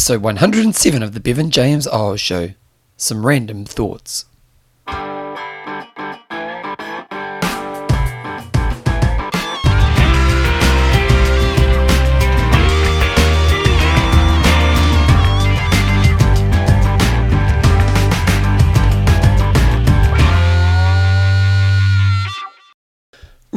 episode 107 of the Bevan James Eyles Show. Some random thoughts.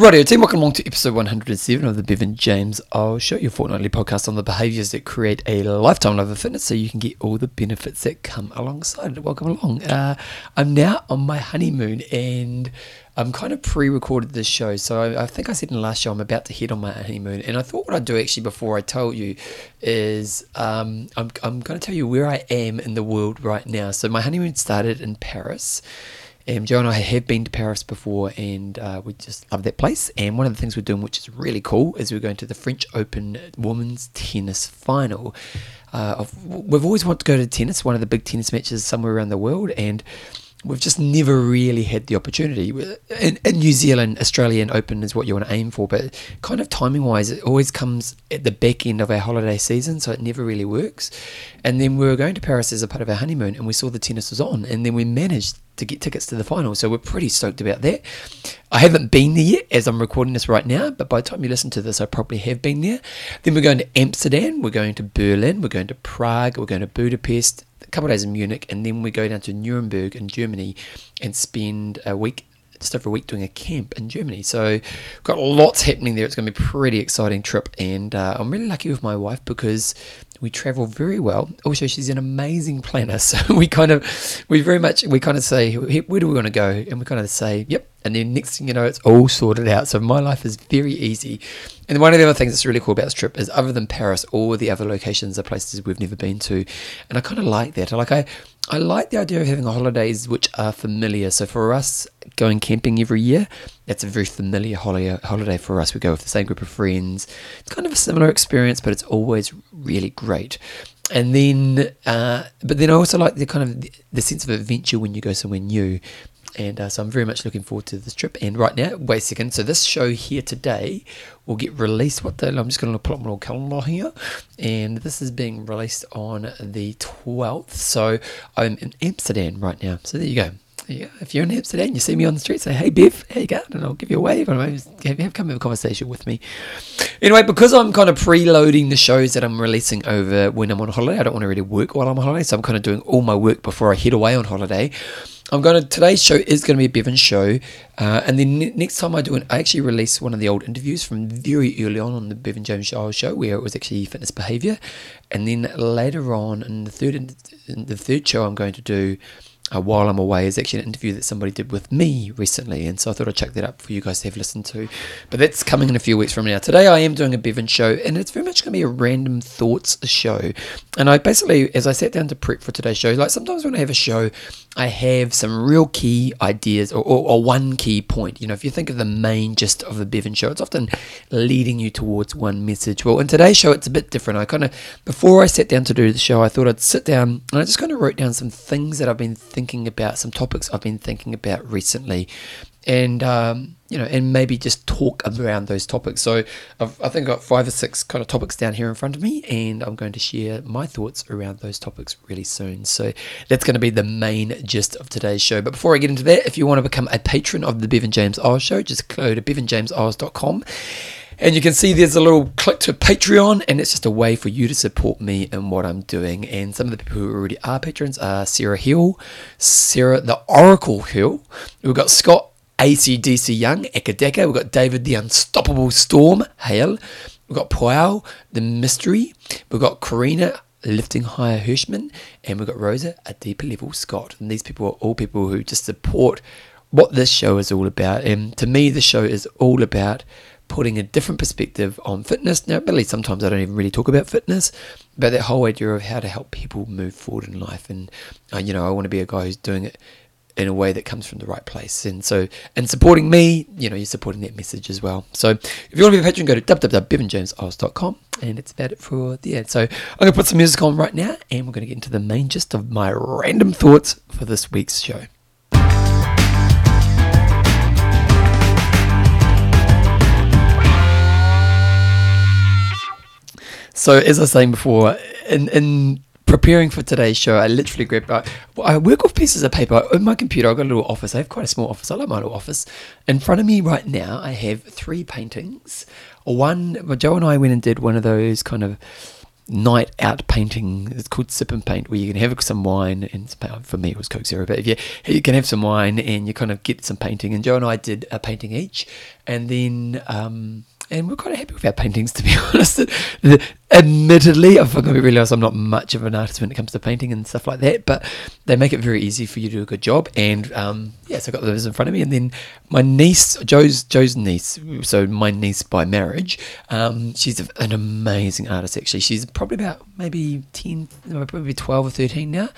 Rightio team, welcome along to episode 107 of the Bevan James Eyles Show, your fortnightly podcast on the behaviours that create a lifetime of fitness so you can get all the benefits that come alongside it. Welcome along. Uh, I'm now on my honeymoon and I'm kind of pre-recorded this show, so I, I, think I said in the last show I'm about to head on my honeymoon, and I thought what I'd do actually before I tell you is um, I'm I'm going to tell you where I am in the world right now. So my honeymoon started in Paris. Um, Joe and I have been to Paris before, and uh, we just love that place. And one of the things we're doing, which is really cool, is we're going to the French Open Women's Tennis Final. Uh, we've always wanted to go to tennis, one of the big tennis matches somewhere around the world, and we've just never really had the opportunity. In, in, New Zealand, Australian Open is what you want to aim for, but kind of timing wise, it always comes at the back end of our holiday season, so it never really works. And then we were going to Paris as a part of our honeymoon, and we saw the tennis was on, and then we managed to get tickets to the final. So we're pretty stoked about that. I haven't been there yet as I'm recording this right now, but by the time you listen to this, I probably have been there. Then we're going to Amsterdam, we're going to Berlin, we're going to Prague, we're going to Budapest, couple of days in Munich, and then we go down to Nuremberg in Germany and spend a week just over a week doing a camp in Germany. So got lots happening there. It's going to be a pretty exciting trip, and uh, I'm really lucky with my wife because we travel very well. Also, she's an amazing planner. So we kind of, we very much, we kind of say, where do we want to go? And we kind of say, yep. And then next thing you know, it's all sorted out. So my life is very easy. And one of the other things that's really cool about this trip is other than Paris, all the other locations are places we've never been to. And I kind of like that. Like, I, I like the idea of having holidays which are familiar. So for us, going camping every year, that's a very familiar holiday, for us. We go with the same group of friends. It's kind of a similar experience, but it's always really great. And then, uh, but then I also like the kind of the, sense of adventure when you go somewhere new. And uh, so I'm very much looking forward to this trip. And right now, wait a second. So this show here today will get released. What the? I'm just going to pull up my little calendar here, and this is being released on the 12th. So I'm in Amsterdam right now. So there you go. Yeah, if you're in Amsterdam, and you see me on the street, say, "Hey, Bev, how you going?" And I'll give you a wave, and maybe have, come have a conversation with me. Anyway, because I'm kind of preloading the shows that I'm releasing over when I'm on holiday, I don't want to really work while I'm on holiday, so I'm kind of doing all my work before I head away on holiday. I'm going to today's show is going to be a Bevan show, uh, and then ne- next time I do it, I actually release one of the old interviews from very early on on the Bevan James show, where it was actually fitness behavior, and then later on in the third in the third show I'm going to do uh, while I'm away is actually an interview that somebody did with me recently, and so I thought I'd check that up for you guys to have listened to. But that's coming in a few weeks from now. Today I am doing a Bevan show, and it's very much going to be a random thoughts show. And I basically, as I sat down to prep for today's show, like sometimes when I have a show, I have some real key ideas or, or, or one key point. You know, if you think of the main gist of the Bevan show, it's often leading you towards one message. Well, in today's show, it's a bit different. I kind of, before I sat down to do the show, I thought I'd sit down and I just kind of wrote down some things that I've been thinking about, some topics I've been thinking about recently and um, you know, and maybe just talk around those topics. So I've, I think I've got five or six kind of topics down here in front of me, and I'm going to share my thoughts around those topics really soon. So that's going to be the main gist of today's show. But before I get into that, if you want to become a patron of the Bevan James Eyles Show, just go to bevanjameseyles.com. And you can see there's a little click to Patreon, and it's just a way for you to support me and what I'm doing. And some of the people who already are patrons are Sarah Hill, Sarah the Oracle Hill. We've got Scott ACDC Young, Ekadeka. We've got David the Unstoppable Storm, Hale. We've got Pow, The Mystery. We've got Karina, Lifting Higher Hirschman. And we've got Rosa, A Deeper Level Scott. And these people are all people who just support what this show is all about. And to me, the show is all about putting a different perspective on fitness. Now, really, sometimes I don't even really talk about fitness, but that whole idea of how to help people move forward in life. And, uh, you know, I want to be a guy who's doing it in a way that comes from the right place. And so, and supporting me, you know, you're supporting that message as well. So, if you want to be a patron, go to www.bevanjameseyles.com, and it's about it for the end. So, I'm going to put some music on right now, and we're going to get into the main gist of my random thoughts for this week's show. So, as I was saying before, in, in preparing for today's show, I literally grabbed. I, I work off pieces of paper on my computer. I've got a little office. I have quite a small office. I like my little office. In front of me right now, I have three paintings. One, Joe and I went and did one of those kind of night out painting. It's called sip and paint, where you can have some wine and for me it was Coke Zero, but if you you can have some wine and you kind of get some painting. And Joe and I did a painting each, and then um, and we're quite happy with our paintings, to be honest. Admittedly, I'm going to be really honest, I'm not much of an artist when it comes to painting and stuff like that, but they make it very easy for you to do a good job. And um, yeah, so I got those in front of me, and then my niece, Joe's Joe's niece, so my niece by marriage, um, she's an amazing artist. Actually, she's probably about maybe ten, probably twelve or thirteen now,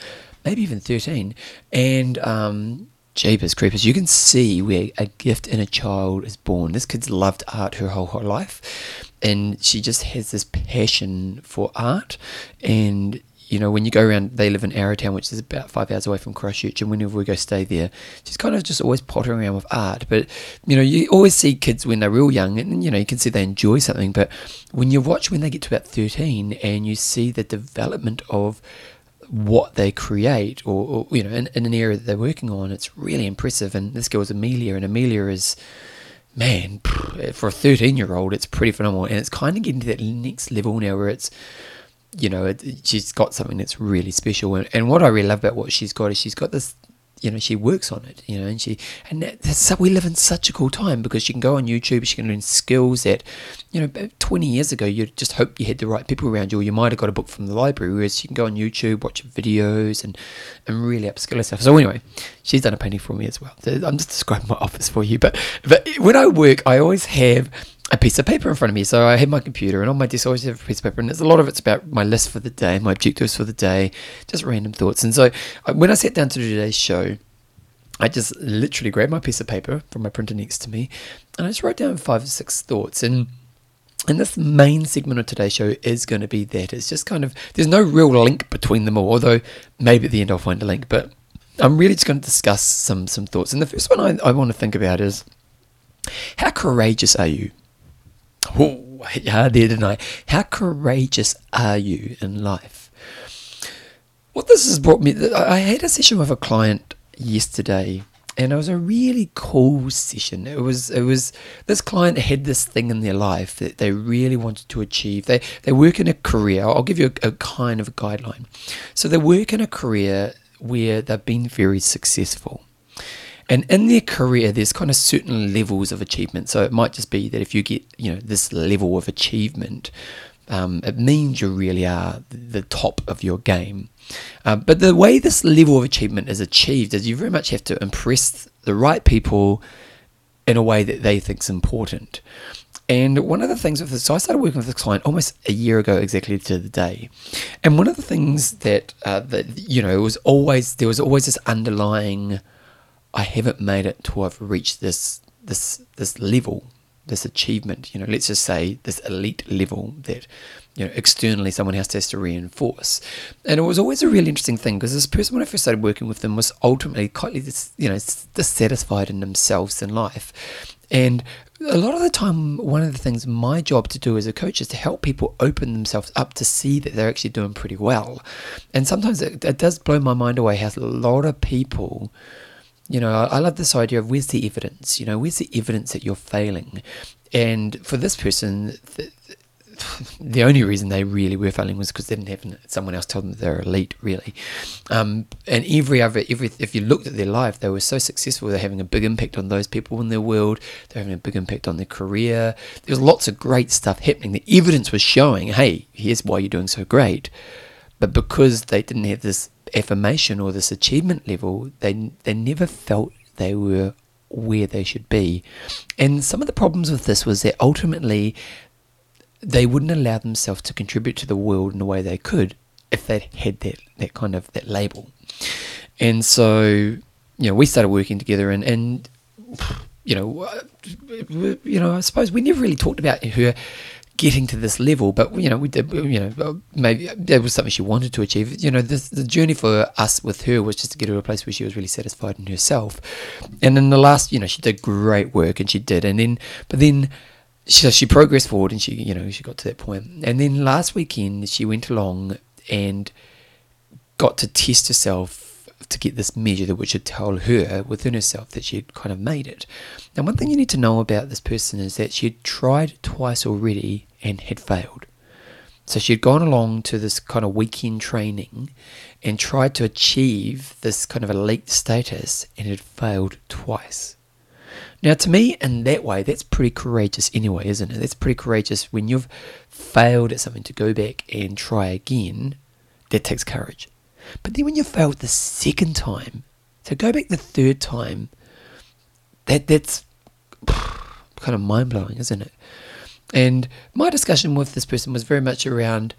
maybe even thirteen, and um, Jeepers creepers, you can see where a gift in a child is born. This kid's loved art her whole, whole life, and she just has this passion for art. And you know, when you go around, they live in Arrowtown, which is about five hours away from Christchurch, and whenever we go stay there, she's kind of just always pottering around with art. But you know, you always see kids when they're real young, and you know, you can see they enjoy something. But when you watch when they get to about thirteen, and you see the development of what they create or, or you know in, in, an area that they're working on it's really impressive. And this girl is amelia and amelia is man for a 13 year old it's pretty phenomenal. And it's kind of getting to that next level now where it's you know it, she's got something that's really special. And, and what i really love about what she's got is she's got this you know she works on it you know and she and that's we live in such a cool time because she can go on youtube she can learn skills that you know 20 years ago you just hope you had the right people around you or you might have got a book from the library whereas you can go on youtube watch videos and and really upskill herself. So anyway she's done a painting for me as well. So i'm just describing my office for you but but when i work i always have a piece of paper in front of me. So I had my computer, and on my desk I always have a piece of paper, and there's a lot of it's about my list for the day, my objectives for the day, just random thoughts. And so when I sat down to do today's show, I just literally grabbed my piece of paper from my printer next to me, and I just wrote down five or six thoughts. And and this main segment of today's show is going to be that. It's just kind of, there's no real link between them all, although maybe at the end I'll find a link. But I'm really just going to discuss some, some thoughts. And the first one I, I want to think about is how courageous are you? Oh, yeah, there tonight. How courageous are you in life? What this has brought me, I had a session with a client yesterday and it was a really cool session. It was it was this client had this thing in their life that they really wanted to achieve. They they work in a career. I'll give you a, a kind of a guideline. So they work in a career where they've been very successful. And in their career, there's kind of certain levels of achievement. So it might just be that if you get, you know, this level of achievement, um, it means you really are the top of your game. Uh, but the way this level of achievement is achieved is you very much have to impress the right people in a way that they think is important. And one of the things with this, so I started working with this client almost a year ago, exactly to the day. And one of the things that uh, that you know it was always there was always this underlying I haven't made it till I've reached this this this level, this achievement. You know, let's just say this elite level that you know externally someone else has to reinforce. And it was always a really interesting thing because this person when I first started working with them was ultimately quite you know dissatisfied in themselves in life, and a lot of the time, one of the things my job to do as a coach is to help people open themselves up to see that they're actually doing pretty well. And sometimes it, it does blow my mind away how a lot of people you know, I, love this idea of where's the evidence? You know, where's the evidence that you're failing? And for this person, the, the only reason they really were failing was because they didn't have someone else tell them they're elite, really. Um, and every other, every if you looked at their life, they were so successful. They're having a big impact on those people in their world. They're having a big impact on their career. There's lots of great stuff happening. The evidence was showing, hey, here's why you're doing so great. But because they didn't have this affirmation or this achievement level, they they never felt they were where they should be. And some of the problems with this was that ultimately they wouldn't allow themselves to contribute to the world in the way they could if they had that, that kind of that label. And so, you know, we started working together and, and you know, you know, I suppose we never really talked about her getting to this level. But you know, we did. You know, uh, maybe uh, that was something she wanted to achieve. You know, this, the journey for us with her was just to get her to a place where she was really satisfied in herself. And in the last, you know, she did great work, and she did. And then, but then. She, she progressed forward and she you know she got to that point and then last weekend she went along and got to test herself to get this measure that which would tell her within herself that she had kind of made it. Now, one thing you need to know about this person is that she had tried twice already and had failed. So she had gone along to this kind of weekend training and tried to achieve this kind of elite status and had failed twice. Now, to me, in that way, that's pretty courageous anyway, isn't it? That's pretty courageous when you've failed at something to go back and try again. That takes courage. But then when you failed the second time, to go back the third time, that that's kind of mind blowing, isn't it? And my discussion with this person was very much around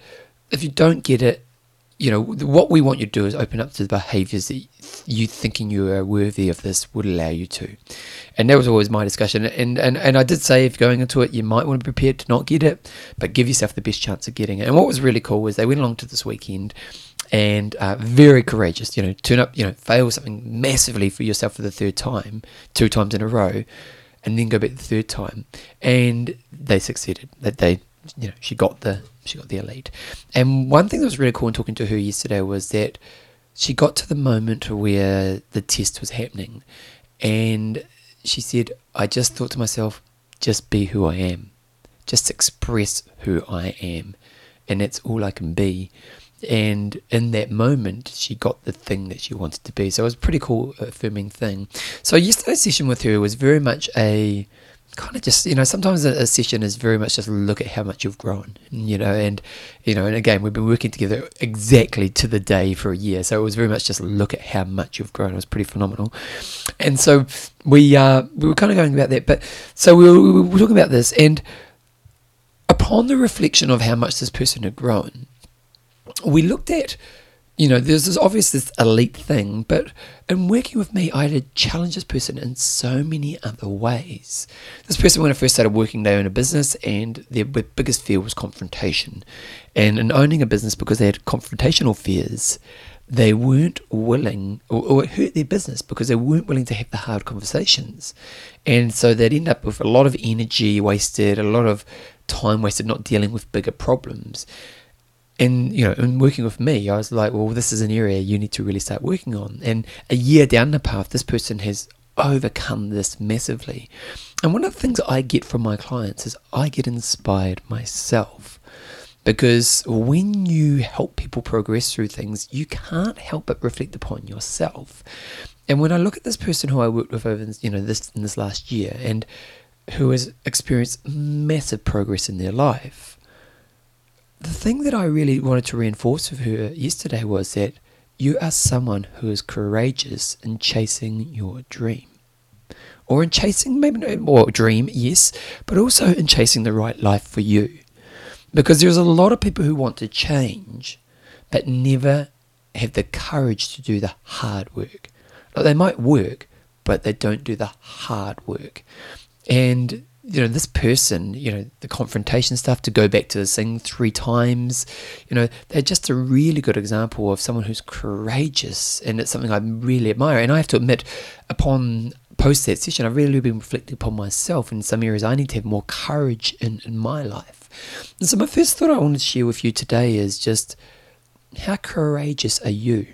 if you don't get it, you know, what we want you to do is open up to the behaviors that you thinking you are worthy of this would allow you to. And that was always my discussion. And, and, and I did say if going into it, you might want to be prepared to not get it, but give yourself the best chance of getting it. And what was really cool was they went along to this weekend and uh, very courageous, you know, turn up, you know, fail something massively for yourself for the third time, two times in a row, and then go back the third time. And they succeeded. That they, you know, she got the she got the elite. And one thing that was really cool in talking to her yesterday was that she got to the moment where the test was happening, and she said, "I just thought to myself, just be who I am, just express who I am, and that's all I can be." And in that moment, she got the thing that she wanted to be. So it was a pretty cool, affirming thing. So yesterday's session with her. Was very much a kind of just you know sometimes a, a, session is very much just look at how much you've grown you know and you know and again we've been working together exactly to the day for a year. So it was very much just look at how much you've grown. It was pretty phenomenal. And so we uh we were kind of going about that. But so we were, we were talking about this. And upon the reflection of how much this person had grown we looked at you know, there's this obvious this elite thing, but in working with me, I had to challenge this person in so many other ways. This person, when I first started working, they owned a business, and their biggest fear was confrontation. And in owning a business, because they had confrontational fears, they weren't willing, or, or, it hurt their business because they weren't willing to have the hard conversations. And so they'd end up with a lot of energy wasted, a lot of time wasted not dealing with bigger problems and you know, in working with me, I was like, well, this is an area you need to really start working on. And a year down the path, this person has overcome this massively. And one of the things I get from my clients is I get inspired myself. Because when you help people progress through things, you can't help but reflect upon yourself. And when I look at this person who I worked with over, you know, this in this last year, and who has experienced massive progress in their life, the thing that I really wanted to reinforce with her yesterday was that you are someone who is courageous in chasing your dream. Or in chasing, maybe no more dream, yes, but also in chasing the right life for you. Because there's a lot of people who want to change, but never have the courage to do the hard work. Like they might work, but they don't do the hard work. And you know, this person, you know, the confrontation stuff to go back to the thing three times, you know, they're just a really good example of someone who's courageous. And it's something I really admire. And I have to admit, upon post that session, I've really been reflecting upon myself in some areas I need to have more courage in, in my life. And so, my first thought I wanted to share with you today is just how courageous are you?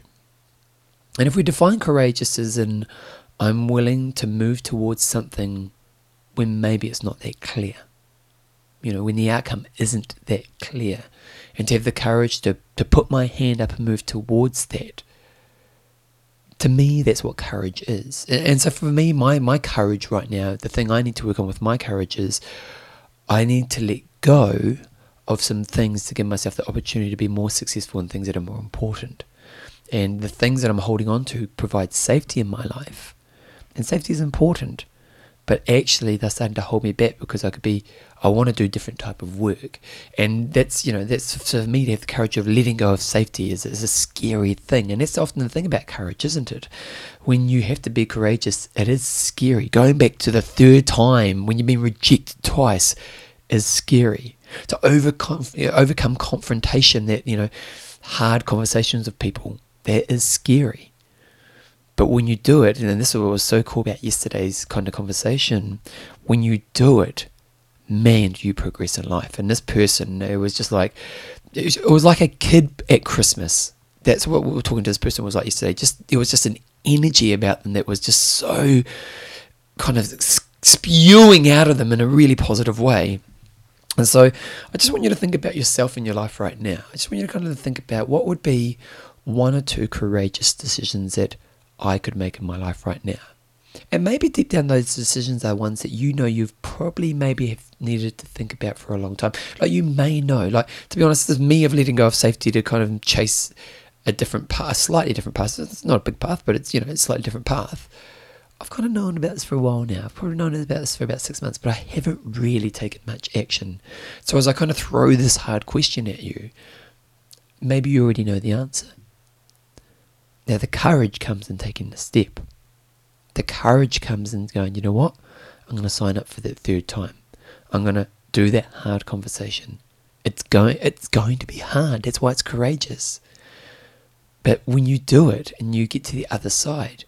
And if we define courageous as in, I'm willing to move towards something when maybe it's not that clear. You know, when the outcome isn't that clear. And to have the courage to, to put my hand up and move towards that. To me, that's what courage is. And, and so for me, my, my courage right now, the thing I need to work on with my courage is I need to let go of some things to give myself the opportunity to be more successful in things that are more important. And the things that I'm holding on to provide safety in my life. And safety is important but actually they're starting to hold me back because I could be I want to do different type of work. And that's you know that's for me to have the courage of letting go of safety is, is a scary thing. And that's often the thing about courage isn't it? When you have to be courageous it is scary. Going back to the third time when you've been rejected twice is scary. To overcome overcome confrontation that you know hard conversations with people that is scary but when you do it, and this is what was so cool about yesterday's kind of conversation, when you do it, man, you progress in life. And this person, it was just like, it was, like a kid at Christmas that's what we were talking to this person was like yesterday. Just there was just an energy about them that was just so kind of spewing out of them in a really positive way. And so I just want you to think about yourself in your life right now. I just want you to kind of think about what would be one or two courageous decisions that I could make in my life right now. And maybe deep down, those decisions are ones that you know you've probably maybe have needed to think about for a long time. Like you may know, like to be honest, there's me of letting go of safety to kind of chase a different path, slightly different path. It's not a big path, but it's you know it's a slightly different path. I've kind of known about this for a while now. I've probably known about this for about six months, but I haven't really taken much action. So as I kind of throw this hard question at you, maybe you already know the answer. Now the courage comes in taking the step. The courage comes in going, you know what? I'm going to sign up for that third time. I'm going to do that hard conversation. It's going it's going to be hard. That's why it's courageous. But when you do it and you get to the other side,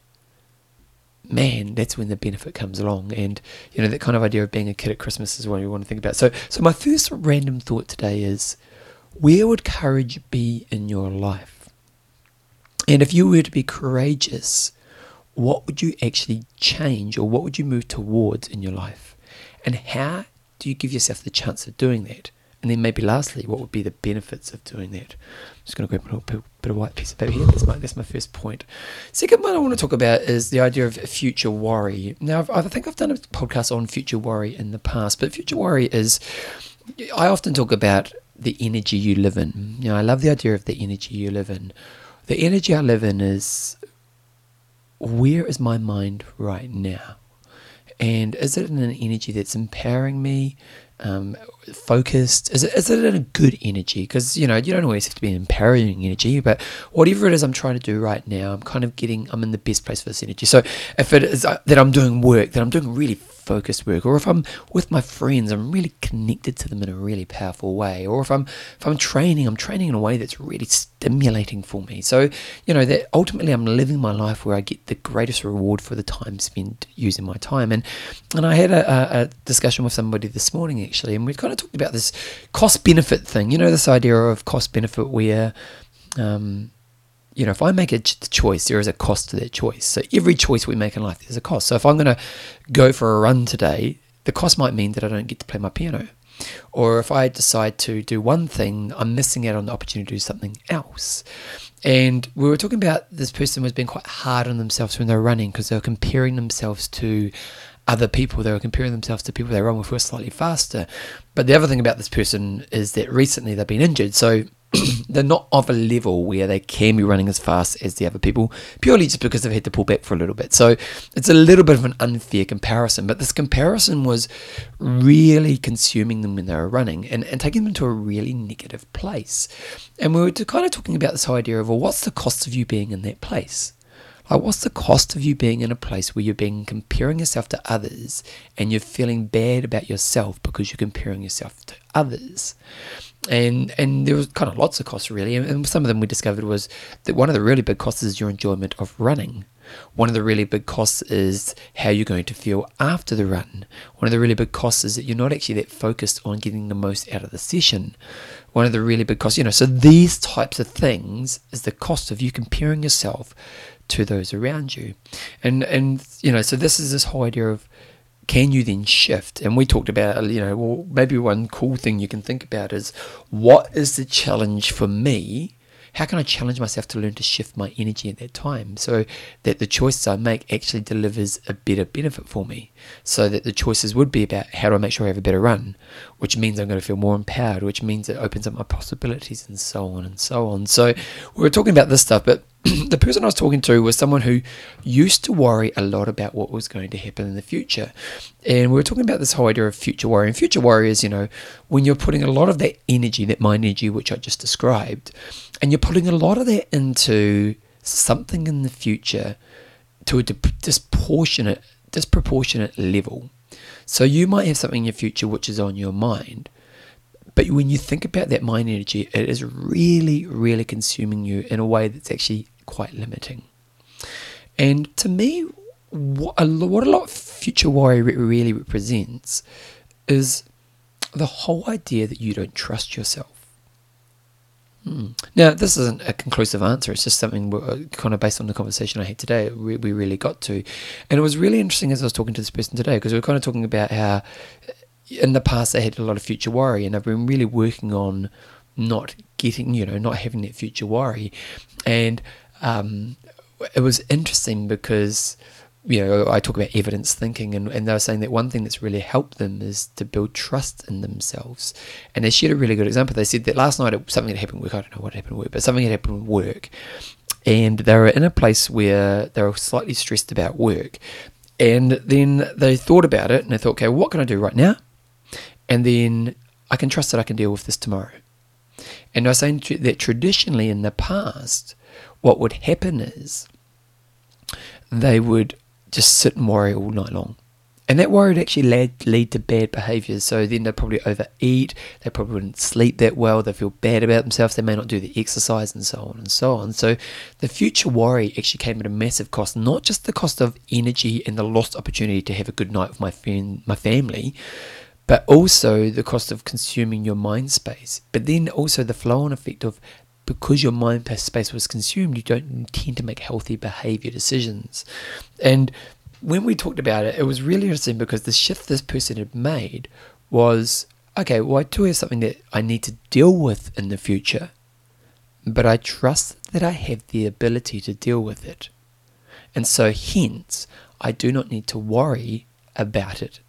man, that's when the benefit comes along. And you know that kind of idea of being a kid at Christmas is what you want to think about. So, so my first random thought today is, where would courage be in your life? And if you were to be courageous, what would you actually change, or what would you move towards in your life? And how do you give yourself the chance of doing that? And then maybe lastly, what would be the benefits of doing that? I'm just going to grab a little bit of white piece of paper here. That's my, that's my first point. Second one I want to talk about is the idea of future worry. Now, I've, I think I've done a podcast on future worry in the past, but future worry is, I often talk about the energy you live in. You know, I love the idea of the energy you live in. The energy I live in is where is my mind right now? And is it in an energy that's empowering me? um, focused? Is it, is it in a good energy? Because, you know, you don't always have to be in empowering energy, but whatever it is I'm trying to do right now, I'm kind of getting, I'm in the best place for this energy. So if it is uh, that I'm doing work, that I'm doing really focused work, or if I'm with my friends, I'm really connected to them in a really powerful way, or if I'm if I'm training, I'm training in a way that's really stimulating for me. So you know that ultimately I'm living my life where I get the greatest reward for the time spent using my time. And and I had a, a discussion with somebody this morning actually, and we kind of talked about this cost benefit thing. You know this idea of cost benefit where um, you know, if I make a choice, there is a cost to that choice. So every choice we make in life, there's a cost. So if I'm going to go for a run today, the cost might mean that I don't get to play my piano. Or if I decide to do one thing, I'm missing out on the opportunity to do something else. And we were talking about this person was being quite hard on themselves when they were running because they were comparing themselves to other people. They were comparing themselves to people they run with who were slightly faster. But the other thing about this person is that recently they've been injured. So they're not of a level where they can be running as fast as the other people, purely just because they've had to pull back for a little bit. So it's a little bit of an unfair comparison, but this comparison was really consuming them when they were running and, and taking them to a really negative place. And we were kind of talking about this whole idea of, well, what's the cost of you being in that place? Like, what's the cost of you being in a place where you're being comparing yourself to others and you're feeling bad about yourself because you're comparing yourself to others? and and there was kind of lots of costs really and some of them we discovered was that one of the really big costs is your enjoyment of running. One of the really big costs is how you're going to feel after the run. One of the really big costs is that you're not actually that focused on getting the most out of the session. One of the really big costs you know so these types of things is the cost of you comparing yourself to those around you and and you know so this is this whole idea of can you then shift? And we talked about, you know, well, maybe one cool thing you can think about is what is the challenge for me? How can I challenge myself to learn to shift my energy at that time so that the choices I make actually delivers a better benefit for me? So that the choices would be about how do I make sure I have a better run, which means I'm going to feel more empowered, which means it opens up my possibilities and so on and so on. So we are talking about this stuff, but the person I was talking to was someone who used to worry a lot about what was going to happen in the future. And we were talking about this whole idea of future worry. And future worry is, you know, when you're putting a lot of that energy, that mind energy, which I just described, and you're putting a lot of that into something in the future to a disproportionate, disproportionate level. So you might have something in your future which is on your mind, but when you think about that mind energy, it is really, really consuming you in a way that's actually quite limiting. And to me, what a, what a lot of future worry really represents is the whole idea that you don't trust yourself. Hmm. Now, this isn't a conclusive answer. It's just something uh, kind of based on the conversation I had today. We, we really got to, and it was really interesting as I was talking to this person today because we were kind of talking about how in the past they had a lot of future worry, and I've been really working on not getting, you know, not having that future worry, and um, it was interesting because you know, I talk about evidence thinking, and, and they were saying that one thing that's really helped them is to build trust in themselves. And they shared a really good example. They said that last night something had happened at work. I don't know what happened at work, but something had happened at work. And they were in a place where they were slightly stressed about work. And then they thought about it and they thought, okay, what can I do right now? And then I can trust that I can deal with this tomorrow. And I was saying that traditionally in the past, what would happen is they would just sit and worry all night long. And that worry would actually lead, lead to bad behaviours. So then they'd probably overeat, they probably wouldn't sleep that well, they feel bad about themselves, they may not do the exercise, and so on and so on. So the future worry actually came at a massive cost, not just the cost of energy and the lost opportunity to have a good night with my, my family, but also the cost of consuming your mind space. But then also the flow on effect of because your mind space was consumed, you don't tend to make healthy behavior decisions. And when we talked about it, it was really interesting because the shift this person had made was okay, well, I do have something that I need to deal with in the future, but I trust that I have the ability to deal with it. And so, hence, I do not need to worry about it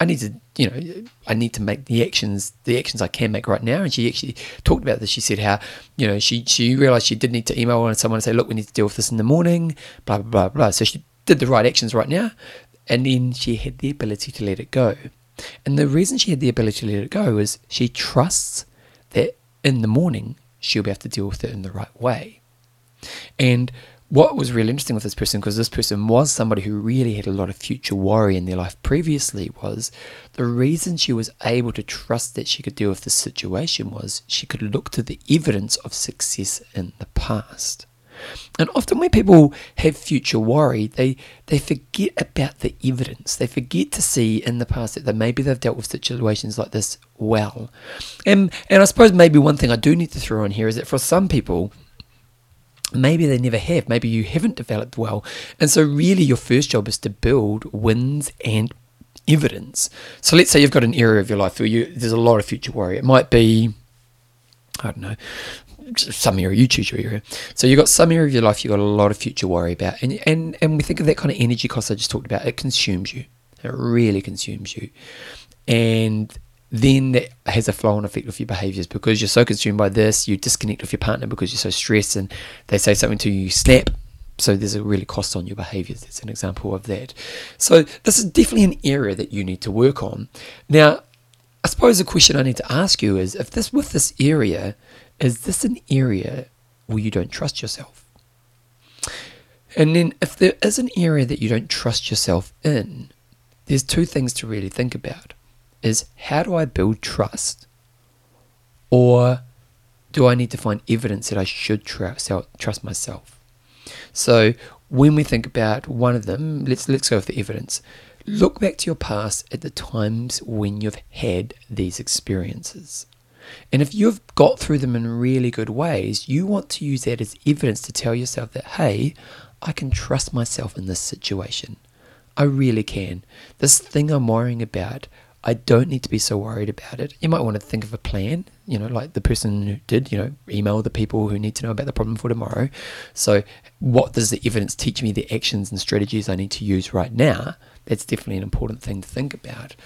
I need to, you know, I need to make the actions, the actions I can make right now. And she actually talked about this. She said how, you know, she she realized she did need to email someone and say, look, we need to deal with this in the morning, blah blah blah blah. So she did the right actions right now, and then she had the ability to let it go. And the reason she had the ability to let it go is she trusts that in the morning she'll be able to deal with it in the right way. And what was really interesting with this person, because this person was somebody who really had a lot of future worry in their life previously, was the reason she was able to trust that she could deal with the situation was she could look to the evidence of success in the past. And often when people have future worry, they, they forget about the evidence. They forget to see in the past that they, maybe they've dealt with situations like this well. And, and I suppose maybe one thing I do need to throw in here is that for some people, maybe they never have. Maybe you haven't developed well. And so, really, your first job is to build wins and evidence. So, let's say you've got an area of your life where you, there's a lot of future worry. It might be, I don't know, some area, you choose your area. So you've got some area of your life you've got a lot of future worry about. And, and, and we think of that kind of energy cost I just talked about, it consumes you. It really consumes you. And then that has a flow on effect with your behaviors because you're so consumed by this, you disconnect with your partner because you're so stressed and they say something to you, you snap. So there's a really cost on your behaviors. That's an example of that. So this is definitely an area that you need to work on. Now, I suppose the question I need to ask you is if this with this area, is this an area where you don't trust yourself? And then if there is an area that you don't trust yourself in, there's two things to really think about is how do I build trust? Or do I need to find evidence that I should trust, myself? So when we think about one of them, let's let's go with the evidence. Look back to your past at the times when you've had these experiences. And if you've got through them in really good ways, you want to use that as evidence to tell yourself that, hey, I can trust myself in this situation. I really can. This thing I'm worrying about, I don't need to be so worried about it. You might want to think of a plan, you know, like the person who did, you know, email the people who need to know about the problem for tomorrow. So, what does the evidence teach me the actions and strategies I need to use right now? That's definitely an important thing to think about.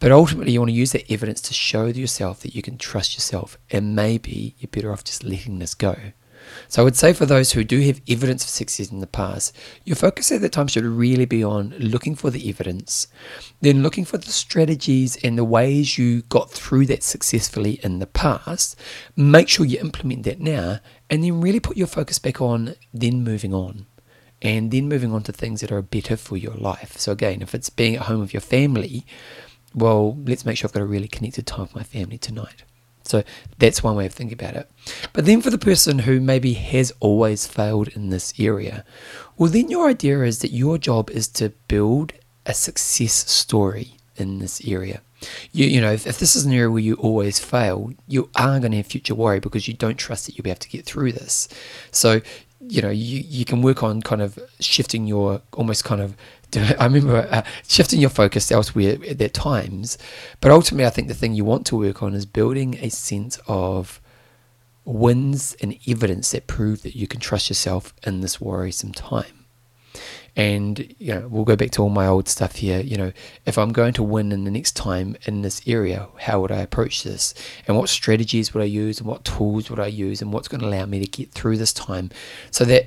But ultimately, you want to use that evidence to show yourself that you can trust yourself, and maybe you're better off just letting this go. So I would say for those who do have evidence of success in the past, your focus at that time should really be on looking for the evidence, then looking for the strategies and the ways you got through that successfully in the past. Make sure you implement that now, and then really put your focus back on then moving on. And then moving on to things that are better for your life. So, again, if it's being at home with your family, well, let's make sure I've got a really connected time with my family tonight. So that's one way of thinking about it. But then for the person who maybe has always failed in this area, well, then your idea is that your job is to build a success story in this area. You, you know, if, if this is an area where you always fail, you are going to have future worry because you don't trust that you'll be able to get through this. So, you know, you, you can work on kind of shifting your almost kind of I remember uh, shifting your focus elsewhere at that times. But ultimately, I think the thing you want to work on is building a sense of wins and evidence that prove that you can trust yourself in this worrisome time. And you know, we'll go back to all my old stuff here. You know, if I'm going to win in the next time in this area, how would I approach this? And what strategies would I use? And what tools would I use? And what's going to allow me to get through this time, so that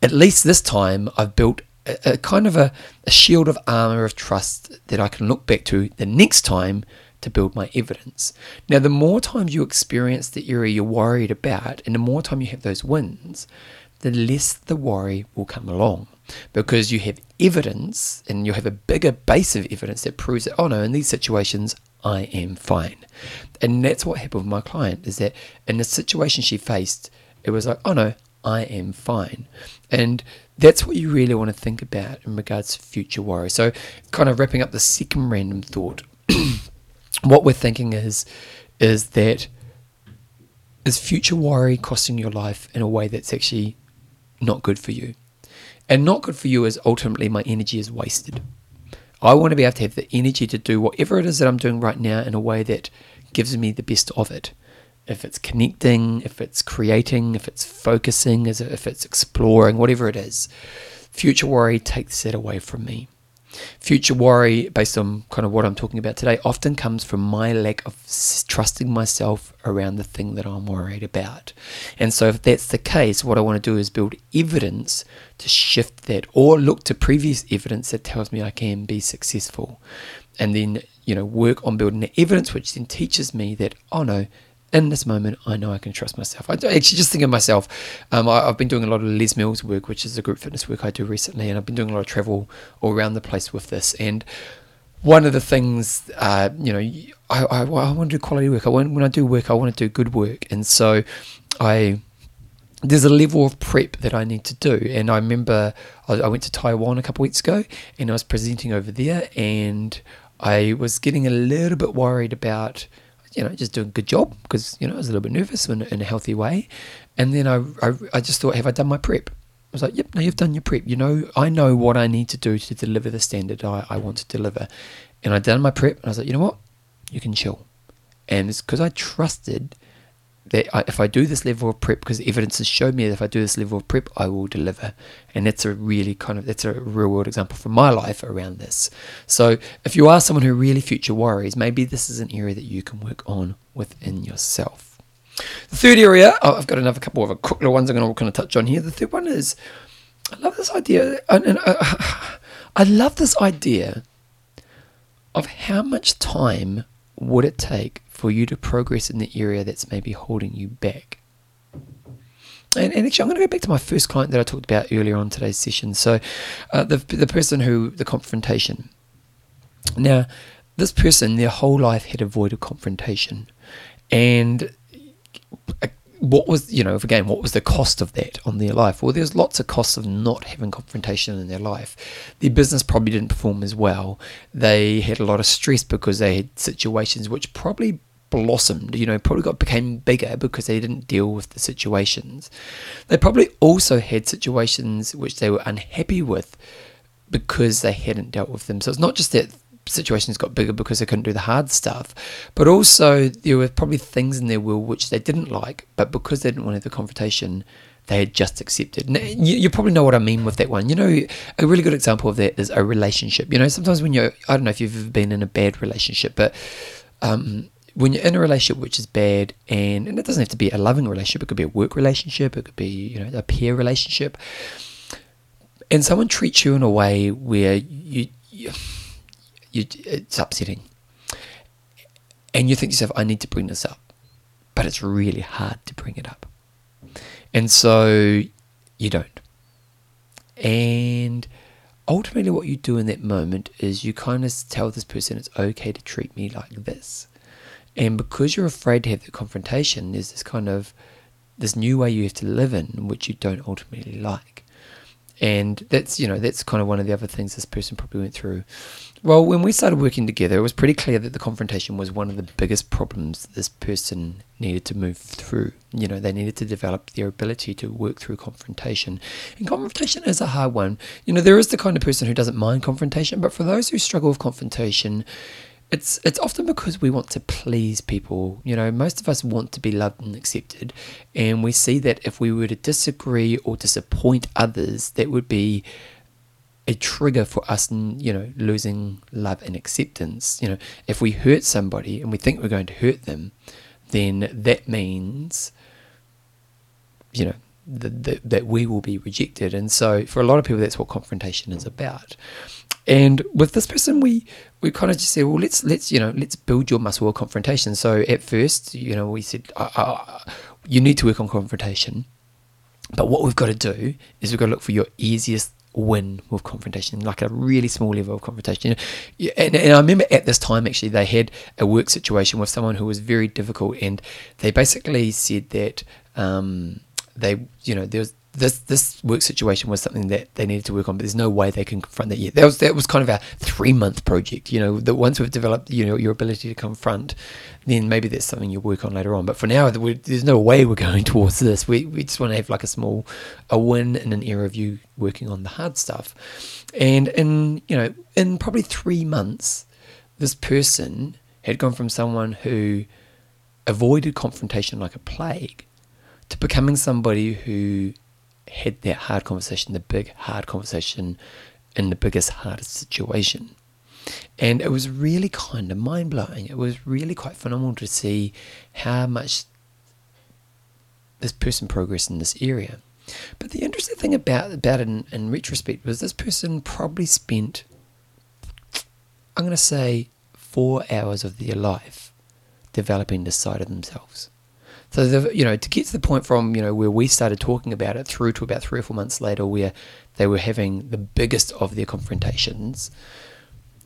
at least this time I've built a, a kind of a, a shield of armor of trust that I can look back to the next time to build my evidence. Now, the more times you experience the area you're worried about, and the more time you have those wins, the less the worry will come along because you have evidence and you have a bigger base of evidence that proves that, oh no, in these situations, I am fine. And that's what happened with my client is that in the situation she faced, it was like, oh no, I am fine. And that's what you really want to think about in regards to future worry. So, kind of wrapping up the second random thought, what we're thinking is is that is future worry costing your life in a way that's actually not good for you? And not good for you is ultimately my energy is wasted. I want to be able to have the energy to do whatever it is that I'm doing right now in a way that gives me the best of it if it's connecting, if it's creating, if it's focusing, if it's exploring, whatever it is. Future worry takes that away from me. Future worry, based on kind of what I'm talking about today, often comes from my lack of trusting myself around the thing that I'm worried about. And so, if that's the case, what I want to do is build evidence to shift that, or look to previous evidence that tells me I can be successful. And then, you know, work on building the evidence, which then teaches me that, oh no, in this moment, I know I can trust myself. I actually just think of myself. Um, I, have been doing a lot of Les Mills work, which is the group fitness work I do recently, and I've been doing a lot of travel all around the place with this. And one of the things, uh, you know, I, I, I, want to do quality work. I want, when I do work, I want to do good work, and so I there's a level of prep that I need to do. And I remember I, I went to Taiwan a couple of weeks ago, and I was presenting over there, and I was getting a little bit worried about you know, just doing a good job because, you know, I was a little bit nervous in, in a healthy way. And then I, I, I just thought, have I done my prep? I was like, yep, no, you've done your prep. You know, I know what I need to do to deliver the standard I, I want to deliver. And I done my prep and I was like, you know what? You can chill. And it's because I trusted that I, if I do this level of prep, because evidence has shown me that if I do this level of prep, I will deliver. And that's a really kind of that's a real world example from my life around this. So if you are someone who really future worries, maybe this is an area that you can work on within yourself. The third area, oh, I've got another couple of a quick little ones I'm going to kind of touch on here. The third one is, I love this idea, and, and uh, I love this idea of how much time would it take for you to progress in the area that's maybe holding you back? And, and, actually, I'm going to go back to my first client that I talked about earlier on today's session. So, uh, the the person who the confrontation. Now, this person, their whole life had avoided confrontation, and what was you know again what was the cost of that on their life well there's lots of costs of not having confrontation in their life their business probably didn't perform as well they had a lot of stress because they had situations which probably blossomed you know probably got became bigger because they didn't deal with the situations they probably also had situations which they were unhappy with because they hadn't dealt with them so it's not just that situations got bigger because they couldn't do the hard stuff. But also, there were probably things in their will which they didn't like, but because they didn't want to have the confrontation, they had just accepted. You, you, probably know what I mean with that one. You know, a really good example of that is a relationship. You know, sometimes when you're, I don't know if you've ever been in a bad relationship, but um, when you're in a relationship which is bad, and, and it doesn't have to be a loving relationship, it could be a work relationship, it could be, you know, a peer relationship, and someone treats you in a way where you, you you, it's upsetting. And you think to yourself, I need to bring this up. But it's really hard to bring it up. And so you don't. And ultimately, what you do in that moment is you kind of tell this person it's okay to treat me like this. And because you're afraid to have the confrontation, there's this kind of this new way you have to live in, which you don't ultimately like. and that's you know that's kind of one of the other things this person probably went through. Well when we started working together it was pretty clear that the confrontation was one of the biggest problems this person needed to move through. You know they needed to develop their ability to work through confrontation. And confrontation is a hard one. You know there is the kind of person who doesn't mind confrontation but for those who struggle with confrontation it's it's often because we want to please people. You know, most of us want to be loved and accepted, and we see that if we were to disagree or disappoint others, that would be a trigger for us, you know, losing love and acceptance. You know, if we hurt somebody and we think we're going to hurt them, then that means, you know, that, that we will be rejected. And so, for a lot of people, that's what confrontation is about. And with this person, we we kind of just said, well, let's let's you know let's build your muscle of confrontation. So at first, you know, we said you need to work on confrontation, but what we've got to do is we've got to look for your easiest win with confrontation, like a really small level of confrontation. And, and I remember at this time actually they had a work situation with someone who was very difficult, and they basically said that um, they you know there was this this work situation was something that they needed to work on, but there's no way they can confront that yet. That was that was kind of a three month project. You know, that once we've developed you know your ability to confront, then maybe that's something you work on later on. But for now, there's no way we're going towards this. We we just want to have like a small a win in an area of you working on the hard stuff, and in you know in probably three months, this person had gone from someone who avoided confrontation like a plague to becoming somebody who had that hard conversation, the big hard conversation in the biggest, hardest situation. And it was really kind of mind blowing. It was really quite phenomenal to see how much this person progressed in this area. But the interesting thing about, about it in, in retrospect was this person probably spent, I'm going to say, four hours of their life developing this side of themselves. So the, you know to get to the point from you know where we started talking about it through to about three or four months later, where they were having the biggest of their confrontations.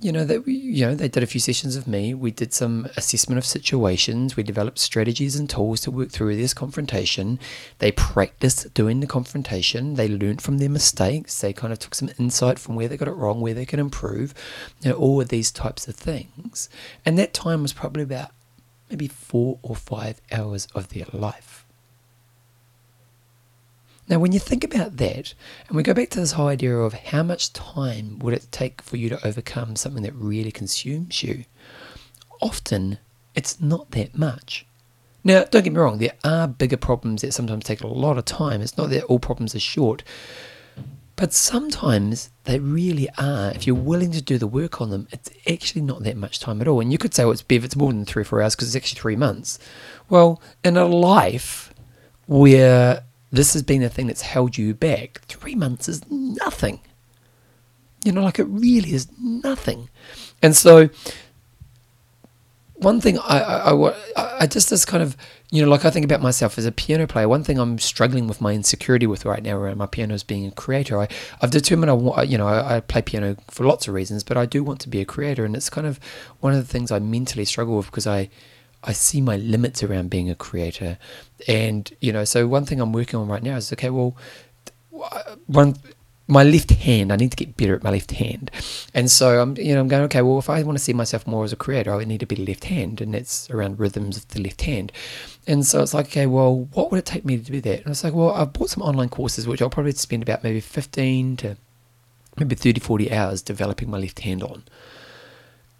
You know that you know they did a few sessions of me. We did some assessment of situations. We developed strategies and tools to work through this confrontation. They practiced doing the confrontation. They learned from their mistakes. They kind of took some insight from where they got it wrong, where they could improve. You know all of these types of things. And that time was probably about maybe four or five hours of their life. Now, when you think about that, and we go back to this whole idea of how much time would it take for you to overcome something that really consumes you, often it's not that much. Now, don't get me wrong, there are bigger problems that sometimes take a lot of time. It's not that all problems are short, but sometimes they really are. If you're willing to do the work on them, it's actually not that much time at all. And you could say, well, it's Bev, it's more than three or four hours because it's actually three months. Well, in a life where this has been the thing that's held you back, three months is nothing. You know, like it really is nothing. And so, one thing I, I, I, I just this kind of you know, like I think about myself as a piano player. One thing I'm struggling with my insecurity with right now around my piano is being a creator. I, I've determined I want, you know, I, I, play piano for lots of reasons, but I do want to be a creator, and it's kind of one of the things I mentally struggle with because I, I see my limits around being a creator, and you know, so one thing I'm working on right now is okay, well, uh, one my left hand. I need to get better at my left hand, and so I'm you know I'm going okay. Well, if I want to see myself more as a creator, I need to be left hand, and that's around rhythms of the left hand. And so it's like okay, well, what would it take me to do that? And it's like, well, I've bought some online courses which I'll probably spend about maybe 15 to maybe 30, 40 hours developing my left hand on,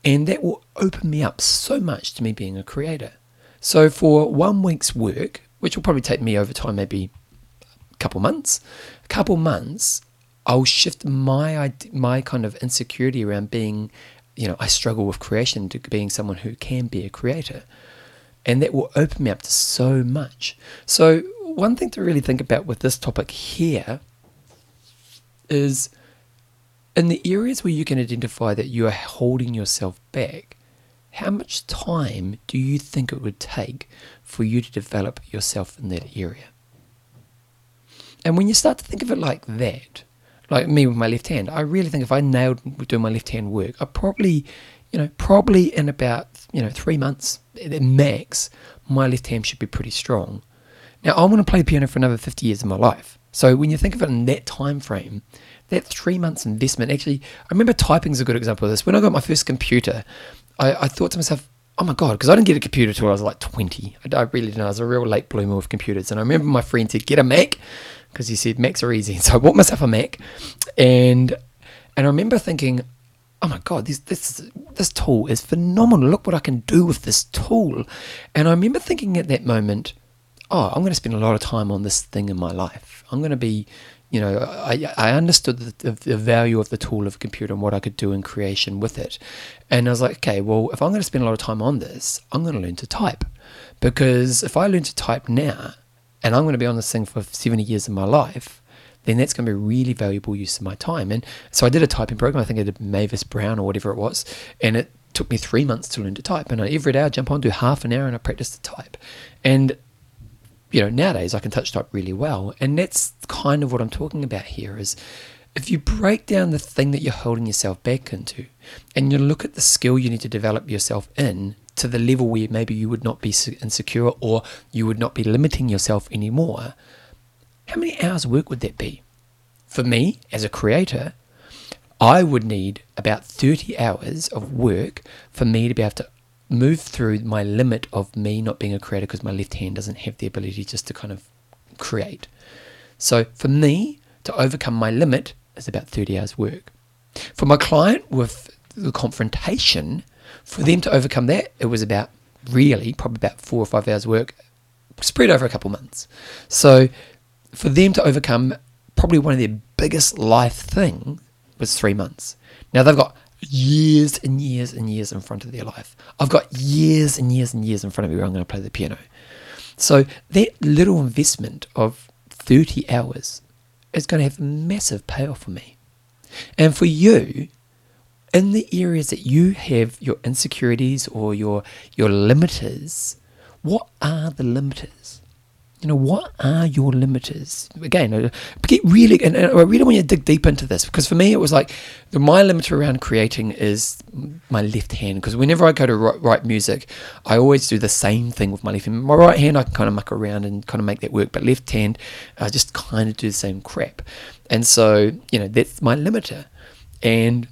and that will open me up so much to me being a creator. So for one week's work, which will probably take me over time, maybe a couple months, a couple months, I'll shift my my kind of insecurity around being, you know, I struggle with creation to being someone who can be a creator, and that will open me up to so much. So one thing to really think about with this topic here is in the areas where you can identify that you are holding yourself back. How much time do you think it would take for you to develop yourself in that area? And when you start to think of it like that, like me with my left hand. I really think if I nailed doing my left hand work, I probably, you know, probably in about you know three months at max, my left hand should be pretty strong. Now I want to play piano for another fifty years of my life, So when you think of it in that time frame, that three months investment actually, I remember typing is a good example of this. When I got my first computer, I, I thought to myself, oh my god, because I didn't get a computer until I was like 20. I, I really didn't. I was a real late bloomer with computers, and I remember my friend said, "Get a Mac," because he said Macs are easy. So I bought myself a Mac, and and I remember thinking, oh my god, this this this tool is phenomenal. Look what I can do with this tool. And I remember thinking at that moment, oh, I'm going to spend a lot of time on this thing in my life. I'm going to be, you know, I I understood the, the, value of the tool of computer and what I could do in creation with it. And I was like, okay, well, if I'm going to spend a lot of time on this, I'm going to learn to type. Because if I learn to type now, and I'm going to be on this thing for 70 years of my life, then that's going to be a really valuable use of my time. And so I did a typing program. I think I did Mavis Brown or whatever it was, and it took me three months to learn to type. And I, every day I jump on, do half an hour, and I practice to type. And you know, nowadays I can touch type really well, and that's kind of what I'm talking about here. Is if you break down the thing that you're holding yourself back into, and you look at the skill you need to develop yourself in to the level where maybe you would not be insecure or you would not be limiting yourself anymore how many hours work would that be? For me, as a creator, I would need about 30 hours of work for me to be able to move through my limit of me not being a creator because my left hand doesn't have the ability just to kind of create. So for me to overcome my limit is about 30 hours work. For my client with the confrontation, for them to overcome that, it was about really probably about four or five hours work spread over a couple months. So for them to overcome probably one of their biggest life thing was three months. Now they've got years and years and years in front of their life. I've got years and years and years in front of me where I'm going to play the piano. So that little investment of 30 hours is going to have a massive payoff for me. And for you, in the areas that you have your insecurities or your your limiters, what are the limiters? you know, what are your limiters? Again, uh, get really, and I really want you to dig deep into this because for me, it was like the, my limiter around creating is my left hand. Because whenever I go to write, write, music, I always do the same thing with my left hand. My right hand, I can kind of muck around and kind of make that work, but left hand, I just kind of do the same crap. And so, you know, that's my limiter. And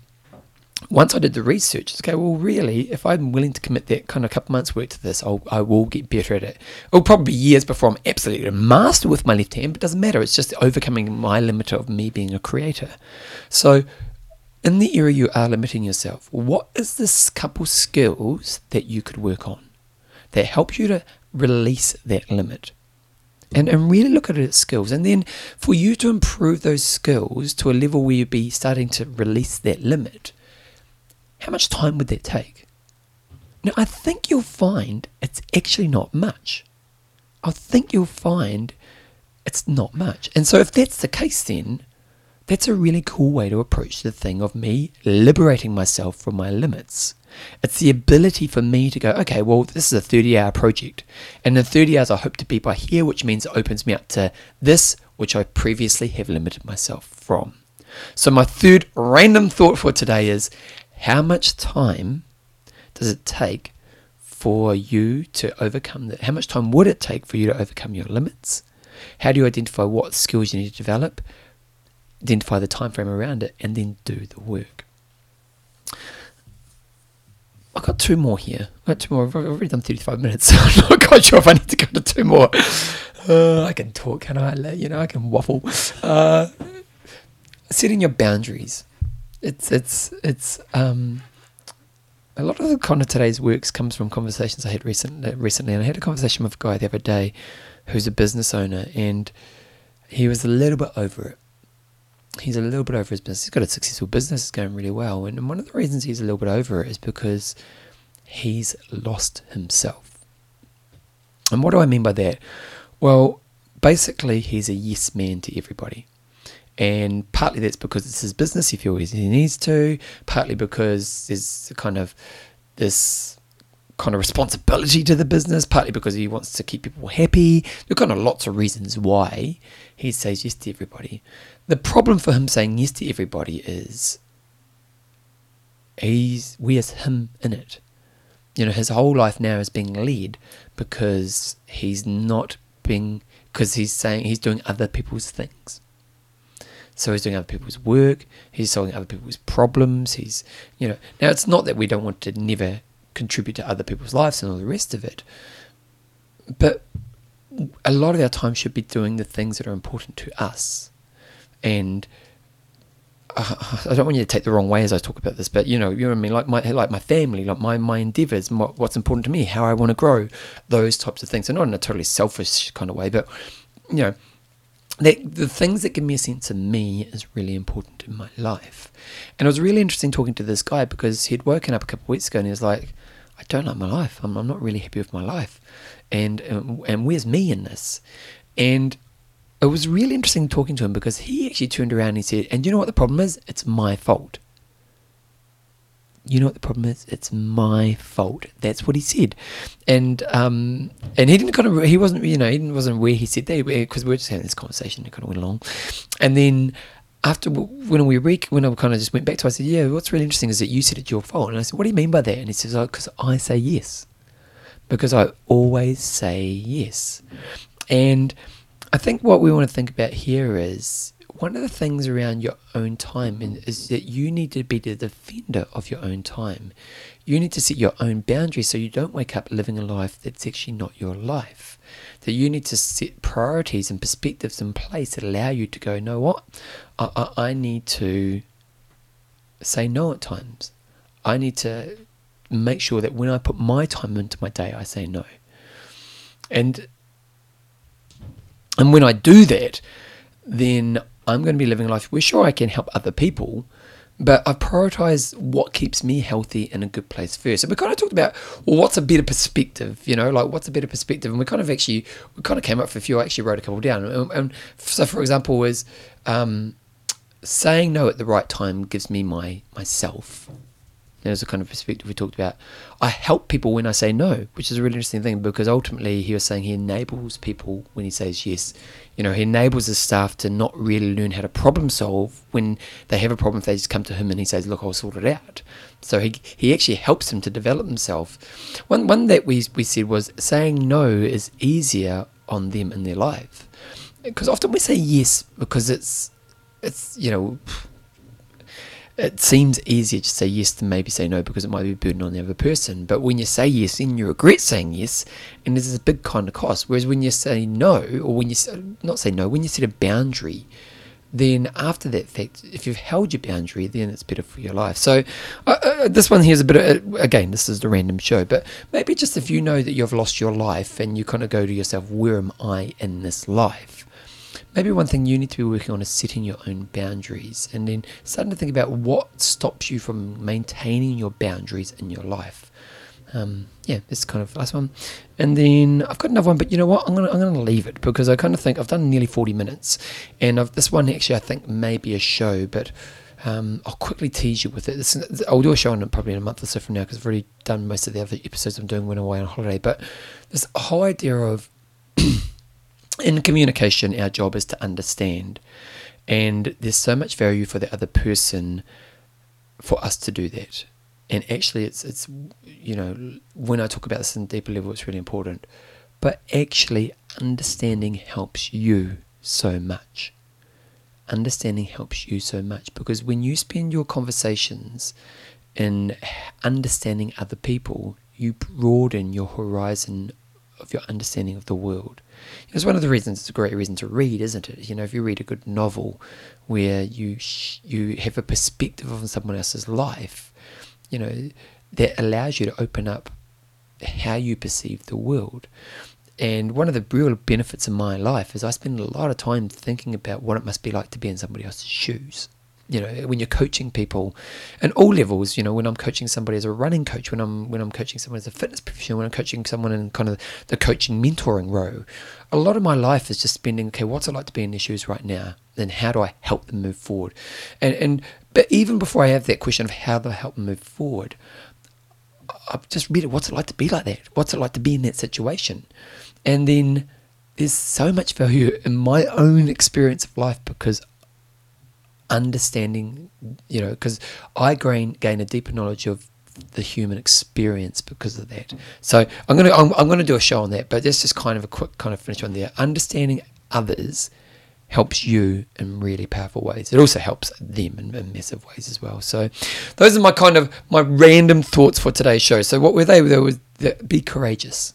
once I did the research, it's okay, well, really, if I'm willing to commit that kind of couple months' work to this, I'll, I will get better at it. It'll probably be years before I'm absolutely a master with my left hand, but it doesn't matter. It's just overcoming my limit of me being a creator. So, in the area you are limiting yourself, what is this couple skills that you could work on that help you to release that limit? And, and really look at it as skills. And then for you to improve those skills to a level where you'd be starting to release that limit, how much time would that take? Now, I think you'll find it's actually not much. I think you'll find it's not much. And so, if that's the case, then that's a really cool way to approach the thing of me liberating myself from my limits. It's the ability for me to go, okay, well, this is a 30 hour project. And in 30 hours, I hope to be by here, which means it opens me up to this, which I previously have limited myself from. So, my third random thought for today is how much time does it take for you to overcome that? How much time would it take for you to overcome your limits? How do you identify what skills you need to develop? Identify the time frame around it and then do the work. I've got two more here. I've got two more. I've already done 35 minutes. So I'm not quite sure if I need to go to two more. Uh, I can talk, can I? You know, I can waffle. Uh, setting your boundaries it's it's it's um a lot of the kind of today's works comes from conversations I had recently. Recently, and I had a conversation with a guy the other day, who's a business owner, and he was a little bit over it. He's a little bit over his business. He's got a successful business, it's going really well, and one of the reasons he's a little bit over it is because he's lost himself. And what do I mean by that? Well, basically, he's a yes man to everybody. And partly that's because it's his business, he feels he needs to, partly because there's kind of this kind of responsibility to the business, partly because he wants to keep people happy. There are kind of lots of reasons why he says yes to everybody. The problem for him saying yes to everybody is he's where's him in it? You know, his whole life now is being led because he's not being because he's saying he's doing other people's things. So he's doing other people's work. He's solving other people's problems. He's, you know, now it's not that we don't want to never contribute to other people's lives and all the rest of it, but a lot of our time should be doing the things that are important to us. And uh, I don't want you to take the wrong way as I talk about this, but you know, you know what I mean, like my like my family, like my my endeavors, my, what's important to me, how I want to grow, those types of things. And not in a totally selfish kind of way, but you know, the, the things that give me a sense of me is really important in my life. And it was really interesting talking to this guy because he'd woken up a couple of weeks ago and he was like, I don't like my life. I'm, I'm not really happy with my life. And, uh, and, and where's me in this? And it was really interesting talking to him because he actually turned around and he said, And you know what the problem is? It's my fault you know what the problem is? It's my fault. That's what he said, and um, and he didn't kind of he wasn't you know he wasn't where he said that because we were just having this conversation. And it kind of went along, and then after when we re- when I kind of just went back to, I said, yeah, what's really interesting is that you said it's your fault, and I said, what do you mean by that? And he says, oh, because I say yes, because I always say yes, and I think what we want to think about here is one of the things around your own time is that you need to be the defender of your own time. You need to set your own boundaries so you don't wake up living a life that's actually not your life. That you need to set priorities and perspectives in place that allow you to go, know what? I, I, I need to say no at times. I need to make sure that when I put my time into my day, I say no. And and when I do that, then I'm going to be living a life where sure I can help other people, but I prioritize what keeps me healthy in a good place first. So we kind of talked about well, what's a better perspective, you know, like what's a better perspective, and we kind of actually we kind of came up with a few. I actually wrote a couple down, and, and so for example was um, saying no at the right time gives me my myself there's a kind of perspective we talked about. I help people when I say no, which is a really interesting thing because ultimately he was saying he enables people when he says yes. You know, he enables his staff to not really learn how to problem solve when they have a problem. If they just come to him and he says, "Look, I'll sort it out." So he he actually helps them to develop themselves. One one that we we said was saying no is easier on them in their life because often we say yes because it's it's you know it seems easier to say yes than maybe say no because it might be a burden on the other person. But when you say yes, then you regret saying yes, and there's a big kind of cost. Whereas when you say no, or when you say, not say no, when you set a boundary, then after that fact, if you've held your boundary, then it's better for your life. So uh, uh, this one here is a bit of, uh, again, this is the random show, but maybe just if you know that you've lost your life and you kind of go to yourself, where am I in this life? Maybe one thing you need to be working on is setting your own boundaries and then starting to think about what stops you from maintaining your boundaries in your life. Um, yeah, this is kind of last one. And then I've got another one, but you know what? I'm gonna I'm gonna leave it because I kind of think I've done nearly 40 minutes, and I've, this one actually I think may be a show, but um, I'll quickly tease you with it. This, I'll do a show on it probably in a month or so from now because I've already done most of the other episodes I'm doing when I'm away on holiday. But this whole idea of in communication, our job is to understand. And there's so much value for the other person for us to do that. And actually, it's, it's you know, when I talk about this in deeper level, it's really important. But actually, understanding helps you so much. Understanding helps you so much because when you spend your conversations in understanding other people, you broaden your horizon of your understanding of the world. It's one of the reasons it's a great reason to read, isn't it? You know, if you read a good novel where you sh- you have a perspective of someone else's life, you know, that allows you to open up how you perceive the world. And one of the real benefits of my life is I spend a lot of time thinking about what it must be like to be in somebody else's shoes you know when you're coaching people and all levels you know when i'm coaching somebody as a running coach when i'm when i'm coaching someone as a fitness professional when i'm coaching someone in kind of the coaching mentoring row a lot of my life is just spending okay what's it like to be in their shoes right now? And how do i help them move forward? And and but even before i have that question of how do i help them move forward i've just read it what's it like to be like that? What's it like to be in that situation? And then there's so much value in my own experience of life because understanding, you know, because I gain, gain a deeper knowledge of the human experience because of that. So I'm gonna I'm, I'm gonna do a show on that, but that's just kind of a quick kind of finish on there. Understanding others helps you in really powerful ways. It also helps them in, in, massive ways as well. So those are my kind of my random thoughts for today's show. So what were they? They were be courageous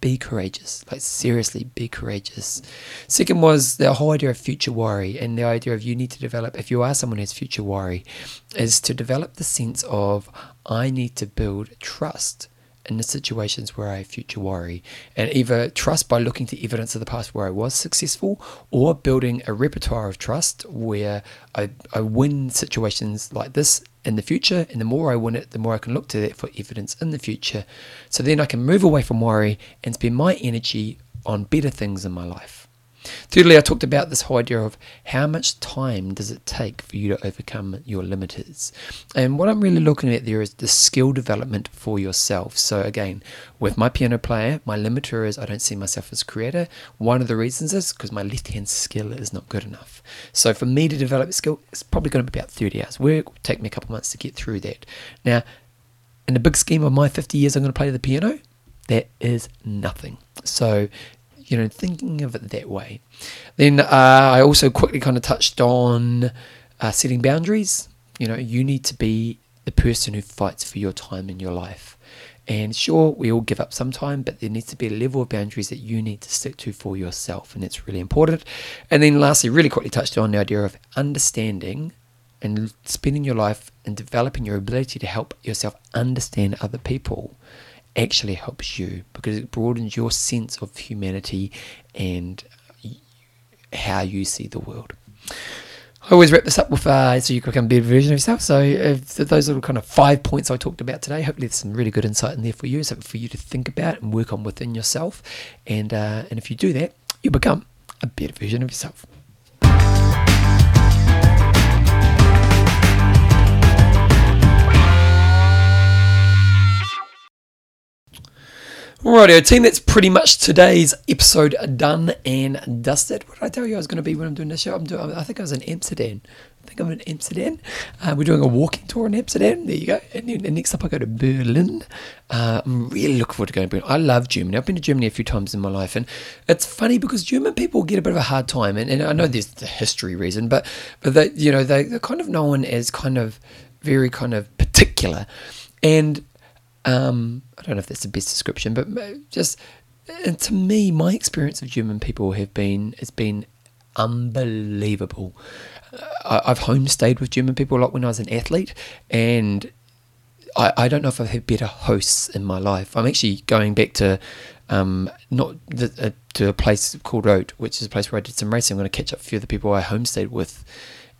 be courageous. Like seriously, be courageous. Second was the whole idea of future worry and the idea of you need to develop, if you are someone who has future worry, is to develop the sense of I need to build trust in the situations where I future worry. And either trust by looking to evidence of the past where I was successful or building a repertoire of trust where I, I win situations like this in the future. And the more I win it, the more I can look to that for evidence in the future. So then I can move away from worry and spend my energy on better things in my life. Thirdly, I talked about this whole idea of how much time does it take for you to overcome your limiters. And what I'm really looking at there is the skill development for yourself. So again, with my piano player, my limiter is I don't see myself as creator. One of the reasons is because my left hand skill is not good enough. So for me to develop a skill, it's probably going to be about 30 hours work. Take me a couple months to get through that. Now, in the big scheme of my 50 years I'm going to play the piano, that is nothing. So you know, thinking of it that way. Then uh, I also quickly kind of touched on uh, setting boundaries. You know, you need to be the person who fights for your time in your life. And sure, we all give up sometime, but there needs to be a level of boundaries that you need to stick to for yourself, and it's really important. And then lastly, really quickly touched on the idea of understanding and spending your life and developing your ability to help yourself understand other people actually helps you because it broadens your sense of humanity and how you see the world. I always wrap this up with uh, so you can become a better version of yourself. So if those little kind of five points I talked about today, hopefully there's some really good insight in there for you, something for you to think about and work on within yourself. And uh, and if you do that, you become a better version of yourself. Alrighty, team, that's pretty much today's episode done and dusted. What did I tell you I was going to be when I'm doing this show? I'm doing, I think I was in Amsterdam. I think I'm in Amsterdam. Uh, we're doing a walking tour in Amsterdam. There you go. And, then, next up, I go to Berlin. Uh, I'm really looking forward to going to Berlin. I love Germany. I've been to Germany a few times in my life. And it's funny because German people get a bit of a hard time. And, and I know there's the history reason, but, but they, you know, they, they're kind of known as kind of very kind of particular. And um, I don't know if that's the best description, but just and to me, my experience of German people have been has been unbelievable. Uh, I've homestayed with German people a lot when I was an athlete, and I, I don't know if I've had better hosts in my life. I'm actually going back to um, not the, uh, to a place called Roth, which is a place where I did some racing. I'm going to catch up a few of the people I homestayed with,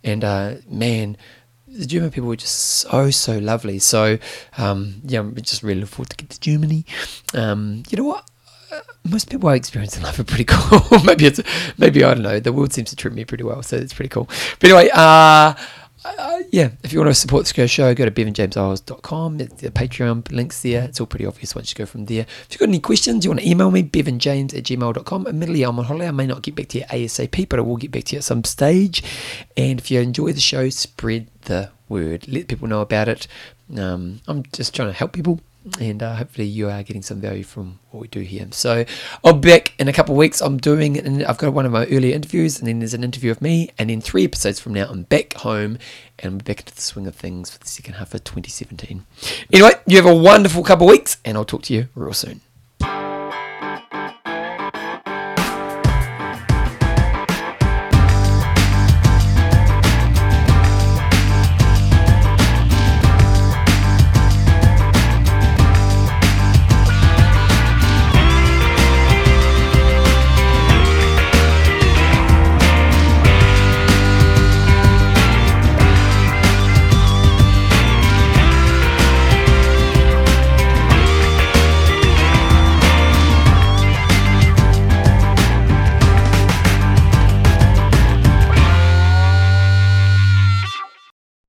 and uh, man, the German people were just so so lovely. So um, yeah, I'm just really looking forward to get to Germany. Um, you know what? Uh, most people I experience in life are pretty cool. maybe it's maybe I don't know. The world seems to treat me pretty well, so it's pretty cool. But anyway, uh, uh, yeah, if you want to support the show, go to bevanjameseyles.com. The Patreon links there. It's all pretty obvious once you go from there. If you've got any questions, you want to email me, bevanjames at gmail.com. Admittedly, I'm on holiday. I may not get back to you ASAP, but I will get back to you at some stage. And if you enjoy the show, spread the word. Let people know about it. Um, I'm just trying to help people and uh, hopefully you are getting some value from what we do here. So I'll be back in a couple of weeks. I'm doing, and I've got one of my earlier interviews, and then there's an interview of me, and then three episodes from now, I'm back home, and I'm back into the swing of things for the second half of 2017. Anyway, you have a wonderful couple of weeks, and I'll talk to you real soon.